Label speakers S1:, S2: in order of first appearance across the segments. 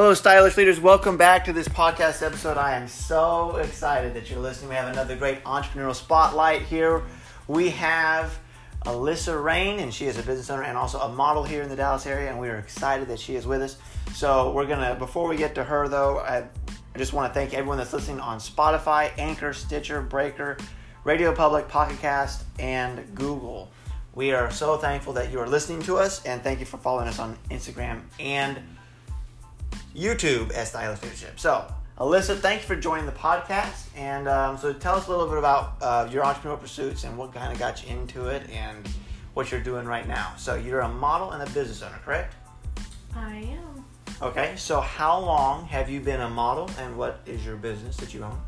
S1: Hello, stylish leaders. Welcome back to this podcast episode. I am so excited that you're listening. We have another great entrepreneurial spotlight here. We have Alyssa Rain, and she is a business owner and also a model here in the Dallas area, and we are excited that she is with us. So, we're to, before we get to her though, I, I just want to thank everyone that's listening on Spotify, Anchor, Stitcher, Breaker, Radio Public, Pocket Cast, and Google. We are so thankful that you are listening to us, and thank you for following us on Instagram and YouTube as Stylish Leadership. So, Alyssa, thank you for joining the podcast. And um, so, tell us a little bit about uh, your entrepreneurial pursuits and what kind of got you into it and what you're doing right now. So, you're a model and a business owner, correct?
S2: I am.
S1: Okay, so how long have you been a model and what is your business that you own?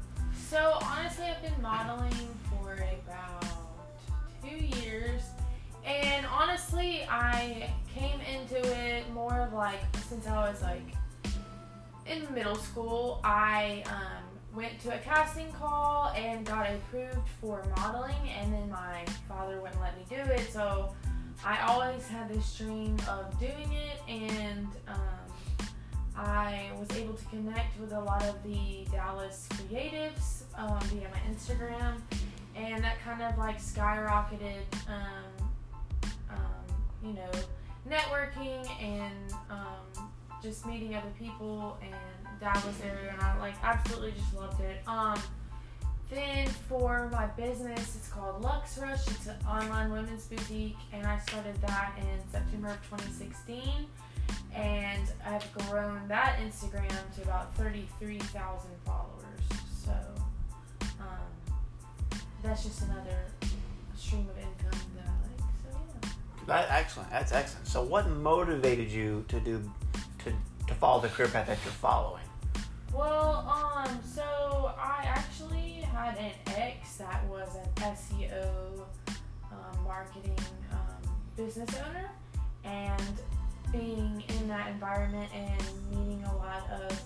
S2: So honestly, I've been modeling for about two years, and honestly, I came into it more of like since I was like in middle school. I um, went to a casting call and got approved for modeling, and then my father wouldn't let me do it, so I always had this dream of doing it, and um, I was able to connect with a lot of the Dallas creatives um, via my Instagram, and that kind of like skyrocketed, um, um, you know, networking and um, just meeting other people in Dallas area, and I like absolutely just loved it. Um, then for my business, it's called Lux Rush. It's an online women's boutique, and I started that in September of 2016 and I've grown that Instagram to about 33,000 followers. So um, that's just another stream of income that I like. So yeah.
S1: That, excellent. That's excellent. So, what motivated you to do to follow the career path that you're following?
S2: Well, um, so I actually had an ex that was an SEO um, marketing um, business owner, and being in that environment and meeting a lot of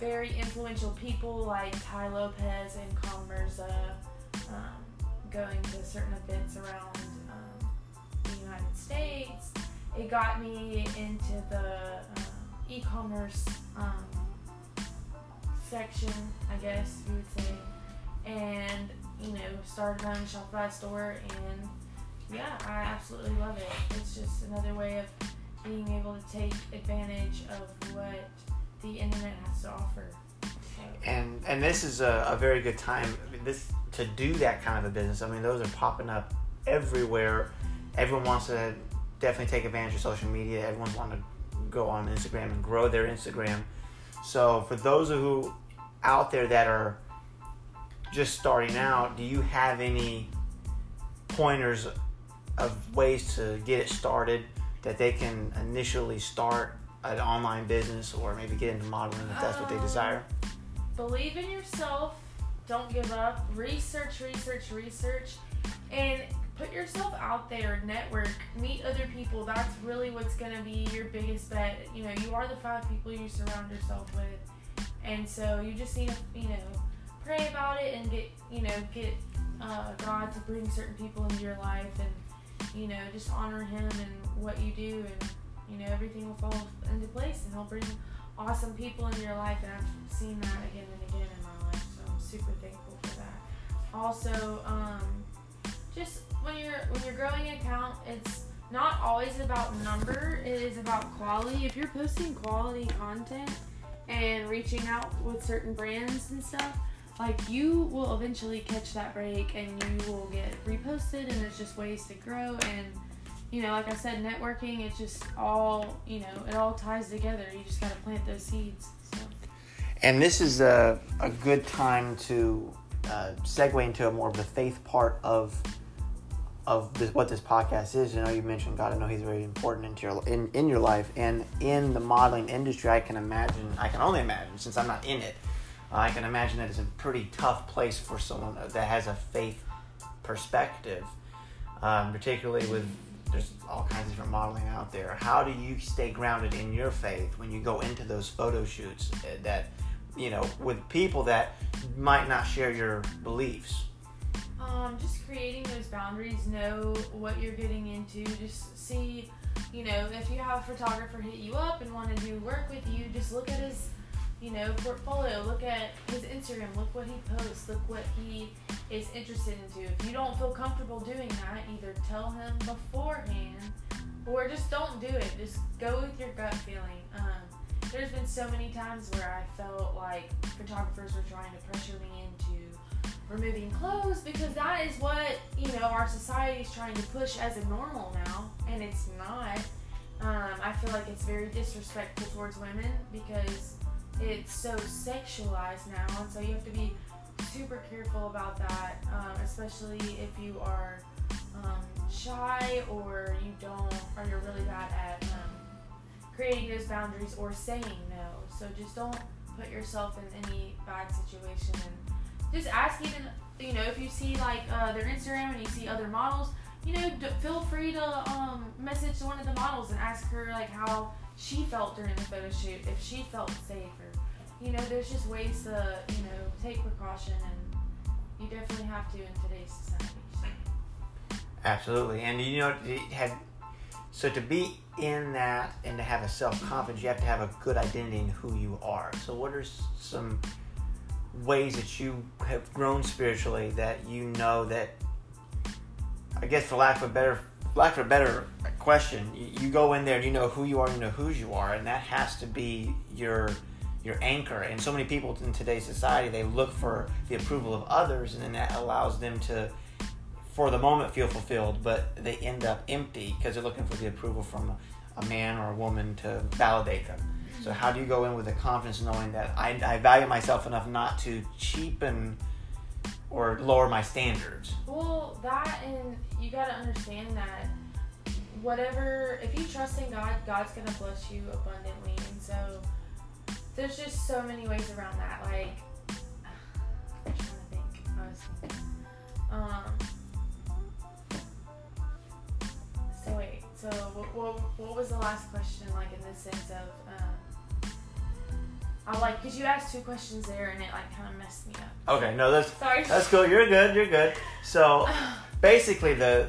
S2: very influential people like Tai Lopez and Con Mirza, um, going to certain events around um, the United States. It got me into the e-commerce um, section, I guess you would say, and you know started own Shopify store, and yeah, I absolutely love it. It's just another way of being able to take advantage of what the internet has to offer.
S1: And and this is a, a very good time. I mean, this to do that kind of a business. I mean, those are popping up everywhere. Everyone wants to definitely take advantage of social media. Everyone wants to go on Instagram and grow their Instagram. So for those of who out there that are just starting out, do you have any pointers of ways to get it started that they can initially start an online business or maybe get into modeling if that's what they
S2: Um,
S1: desire?
S2: Believe in yourself. Don't give up. Research, research, research, and put yourself out there. Network. Meet other people. That's really what's gonna be your biggest bet. You know, you are the five people you surround yourself with, and so you just need to, you know, pray about it and get, you know, get uh, God to bring certain people into your life and, you know, just honor Him and what you do, and you know, everything will fall into place, and He'll bring awesome people into your life, and I've seen that again and again in my life. So I'm super thankful for that. Also, um, just when you're when you're growing an account, it's not always about number. It is about quality. If you're posting quality content and reaching out with certain brands and stuff, like you will eventually catch that break, and you will get reposted, and it's just ways to grow and you know, like I said, networking, it's just all, you know, it all ties together. You just got to plant those seeds.
S1: And this is a, a good time to uh, segue into a more of the faith part of of this, what this podcast is. You know, you mentioned God. I know He's very important into your in, in your life, and in the modeling industry, I can imagine. I can only imagine since I'm not in it. Uh, I can imagine that it's a pretty tough place for someone that has a faith perspective, um, particularly with there's all kinds of different modeling out there. How do you stay grounded in your faith when you go into those photo shoots that, you know, with people that might not share your beliefs?
S2: Um, just creating those boundaries, know what you're getting into. Just see, you know, if you have a photographer hit you up and want to do work with you, just look at his, you know, portfolio. Look at his Instagram. Look what he posts. Look what he is interested into. If you don't feel comfortable doing that, either tell him beforehand or just don't do it. Just go with your gut feeling. Um, there's been so many times where I felt like photographers were trying to pressure me into removing clothes because that is what you know our society is trying to push as a normal now, and it's not. Um, I feel like it's very disrespectful towards women because it's so sexualized now, and so you have to be super careful about that, um, especially if you are um, shy or you don't, or you're really bad at um, creating those boundaries or saying no. So just don't put yourself in any bad situation and just ask even, you know, if you see like uh, their Instagram and you see other models, you know, d- feel free to um, message one of the models and ask her like how she felt during the photo shoot, if she felt safe or, you know, there's just ways to, you know, take precaution and you definitely have to in today's society. So.
S1: Absolutely, and you know, had so to be in that and to have a self confidence, you have to have a good identity in who you are. So, what are some ways that you have grown spiritually that you know that? I guess, for lack of a better lack of a better question, you, you go in there and you know who you are, and you know whose you are, and that has to be your your anchor. And so many people in today's society they look for the approval of others, and then that allows them to for the moment feel fulfilled, but they end up empty because they're looking for the approval from a man or a woman to validate them. So how do you go in with the confidence knowing that I, I value myself enough not to cheapen or lower my standards?
S2: Well, that and you got to understand that whatever, if you trust in God, God's going to bless you abundantly. And so there's just so many ways around that. Like, I'm trying to think. I was thinking. Um, so wait, so what, what, what was the last question like in the sense of, um, I like, because you asked two questions there and it like kind of messed me up.
S1: Okay, no, that's
S2: Sorry.
S1: that's cool. You're good. You're good. So basically, the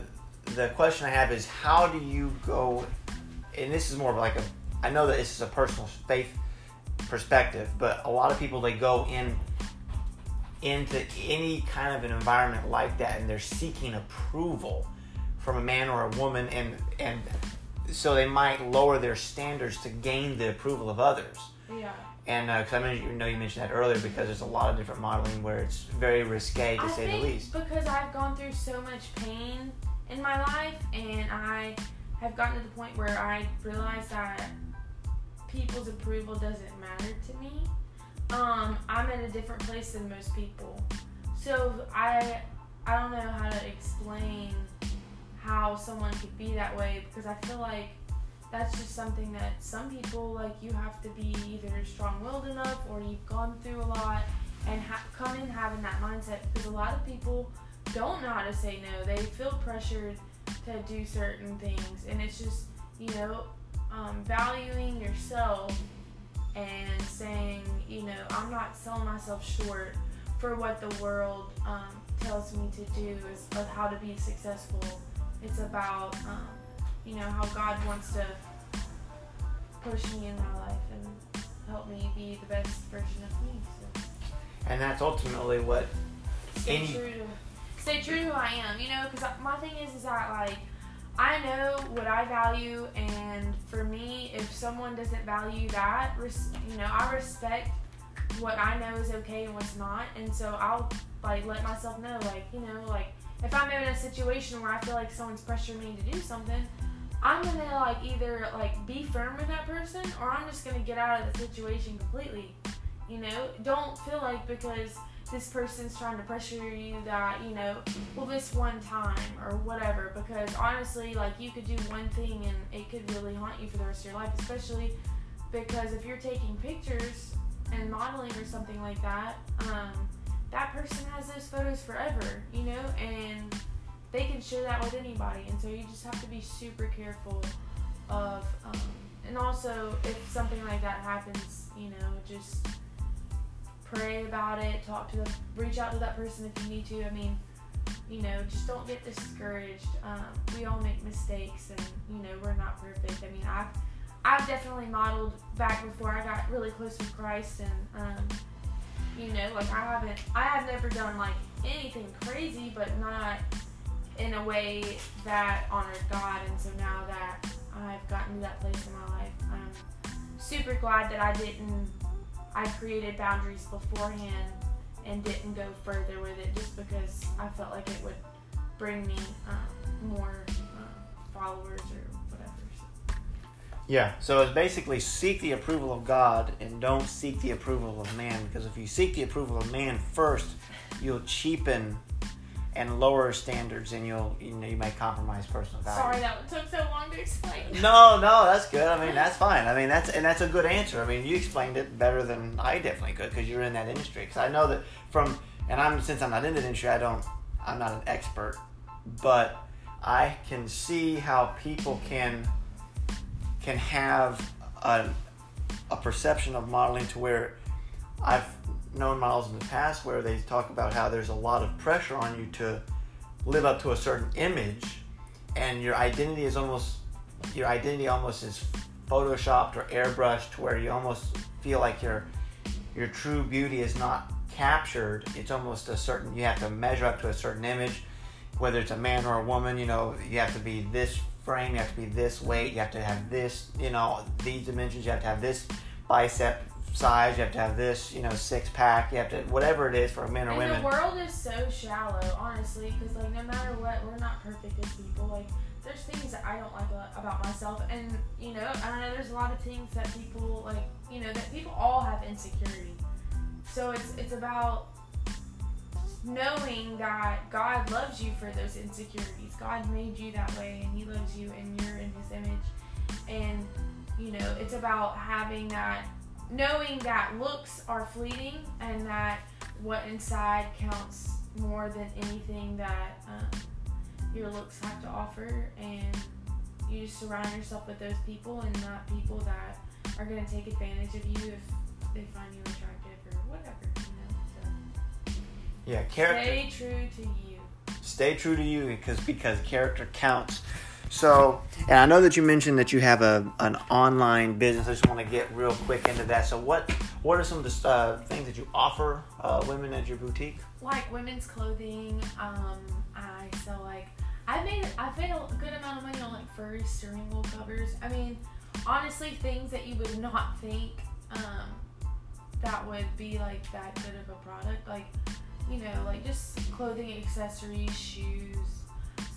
S1: the question I have is how do you go? And this is more of like a. I know that this is a personal faith perspective, but a lot of people they go in into any kind of an environment like that, and they're seeking approval from a man or a woman, and and so they might lower their standards to gain the approval of others.
S2: yeah.
S1: And because I mean, you know you mentioned that earlier, because there's a lot of different modeling where it's very risque to
S2: I
S1: say the least.
S2: because I've gone through so much pain in my life, and I have gotten to the point where I realize that people's approval doesn't matter to me. Um, I'm at a different place than most people, so I I don't know how to explain how someone could be that way because I feel like that's just something that some people like you have to be either strong-willed enough or you've gone through a lot and ha- come in having that mindset because a lot of people don't know how to say no. They feel pressured to do certain things and it's just you know um, valuing yourself and saying you know i'm not selling myself short for what the world um, tells me to do is of how to be successful it's about um, you know how god wants to push me in my life and help me be the best version of me so
S1: And that's ultimately what
S2: stay
S1: Any-
S2: true to stay true to who I am. You know, because my thing is, is that like I know what I value, and for me, if someone doesn't value that, res- you know, I respect what I know is okay and what's not, and so I'll like let myself know, like you know, like if I'm in a situation where I feel like someone's pressuring me to do something. I'm gonna like either like be firm with that person or I'm just gonna get out of the situation completely. You know, don't feel like because this person's trying to pressure you that, you know, well, this one time or whatever. Because honestly, like, you could do one thing and it could really haunt you for the rest of your life, especially because if you're taking pictures and modeling or something like that, um, that person has those photos forever, you know, and they can share that with anybody. And so you just have to be super careful of, um, and also if something like that happens, you know, just pray about it, talk to the, reach out to that person if you need to. I mean, you know, just don't get discouraged. Um, we all make mistakes, and you know, we're not perfect. I mean, I've I've definitely modeled back before I got really close with Christ, and um, you know, like I haven't, I have never done like anything crazy, but not in a way that honored God. And so now that I've gotten to that place in my life, I'm super glad that I didn't, I created boundaries beforehand and didn't go further with it just because I felt like it would bring me um, more um, followers or.
S1: Yeah, so it's basically seek the approval of God and don't seek the approval of man because if you seek the approval of man first, you'll cheapen and lower standards and you'll you know you might compromise personal value.
S2: Sorry that one took so long to explain.
S1: No, no, that's good. I mean, that's fine. I mean, that's and that's a good answer. I mean, you explained it better than I definitely could because you're in that industry. Because I know that from and I'm since I'm not in the industry, I don't. I'm not an expert, but I can see how people can can have a, a perception of modeling to where I've known models in the past where they talk about how there's a lot of pressure on you to live up to a certain image and your identity is almost your identity almost is photoshopped or airbrushed to where you almost feel like your your true beauty is not captured. It's almost a certain you have to measure up to a certain image whether it's a man or a woman you know you have to be this frame you have to be this weight you have to have this you know these dimensions you have to have this bicep size. You have to have this, you know, six pack. You have to whatever it is for men or
S2: and
S1: women.
S2: the world is so shallow, honestly, because like no matter what, we're not perfect as people. Like there's things that I don't like about myself, and you know, I don't know. There's a lot of things that people like, you know, that people all have insecurity. So it's it's about knowing that God loves you for those insecurities. God made you that way, and He loves you, and you're in His image. And you know, it's about having that knowing that looks are fleeting and that what inside counts more than anything that um, your looks have to offer and you just surround yourself with those people and not people that are going to take advantage of you if they find you attractive or whatever
S1: yeah character
S2: stay true to you
S1: stay true to you because because character counts so, and I know that you mentioned that you have a an online business. I just want to get real quick into that. So, what what are some of the uh, things that you offer uh, women at your boutique?
S2: Like women's clothing. Um, I sell like I made I made a good amount of money on like furry steering wheel covers. I mean, honestly, things that you would not think um, that would be like that good of a product. Like, you know, like just clothing, accessories, shoes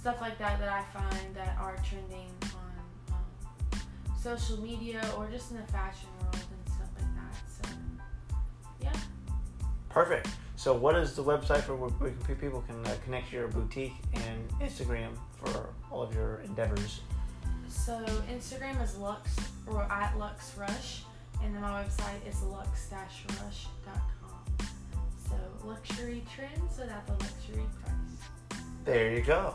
S2: stuff like that that I find that are trending on um, social media or just in the fashion world and stuff like that. So, yeah.
S1: Perfect. So, what is the website for where people can uh, connect your boutique and Instagram for all of your endeavors?
S2: So, Instagram is Lux or at Lux Rush, and then my website is lux-rush.com. So, luxury trends without the luxury price.
S1: There you go.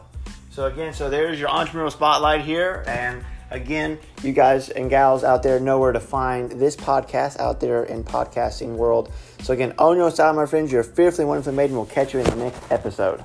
S1: So again, so there's your entrepreneurial spotlight here, and again, you guys and gals out there know where to find this podcast out there in podcasting world. So again, own your style, my friends. You're fearfully wonderfully made, and we'll catch you in the next episode.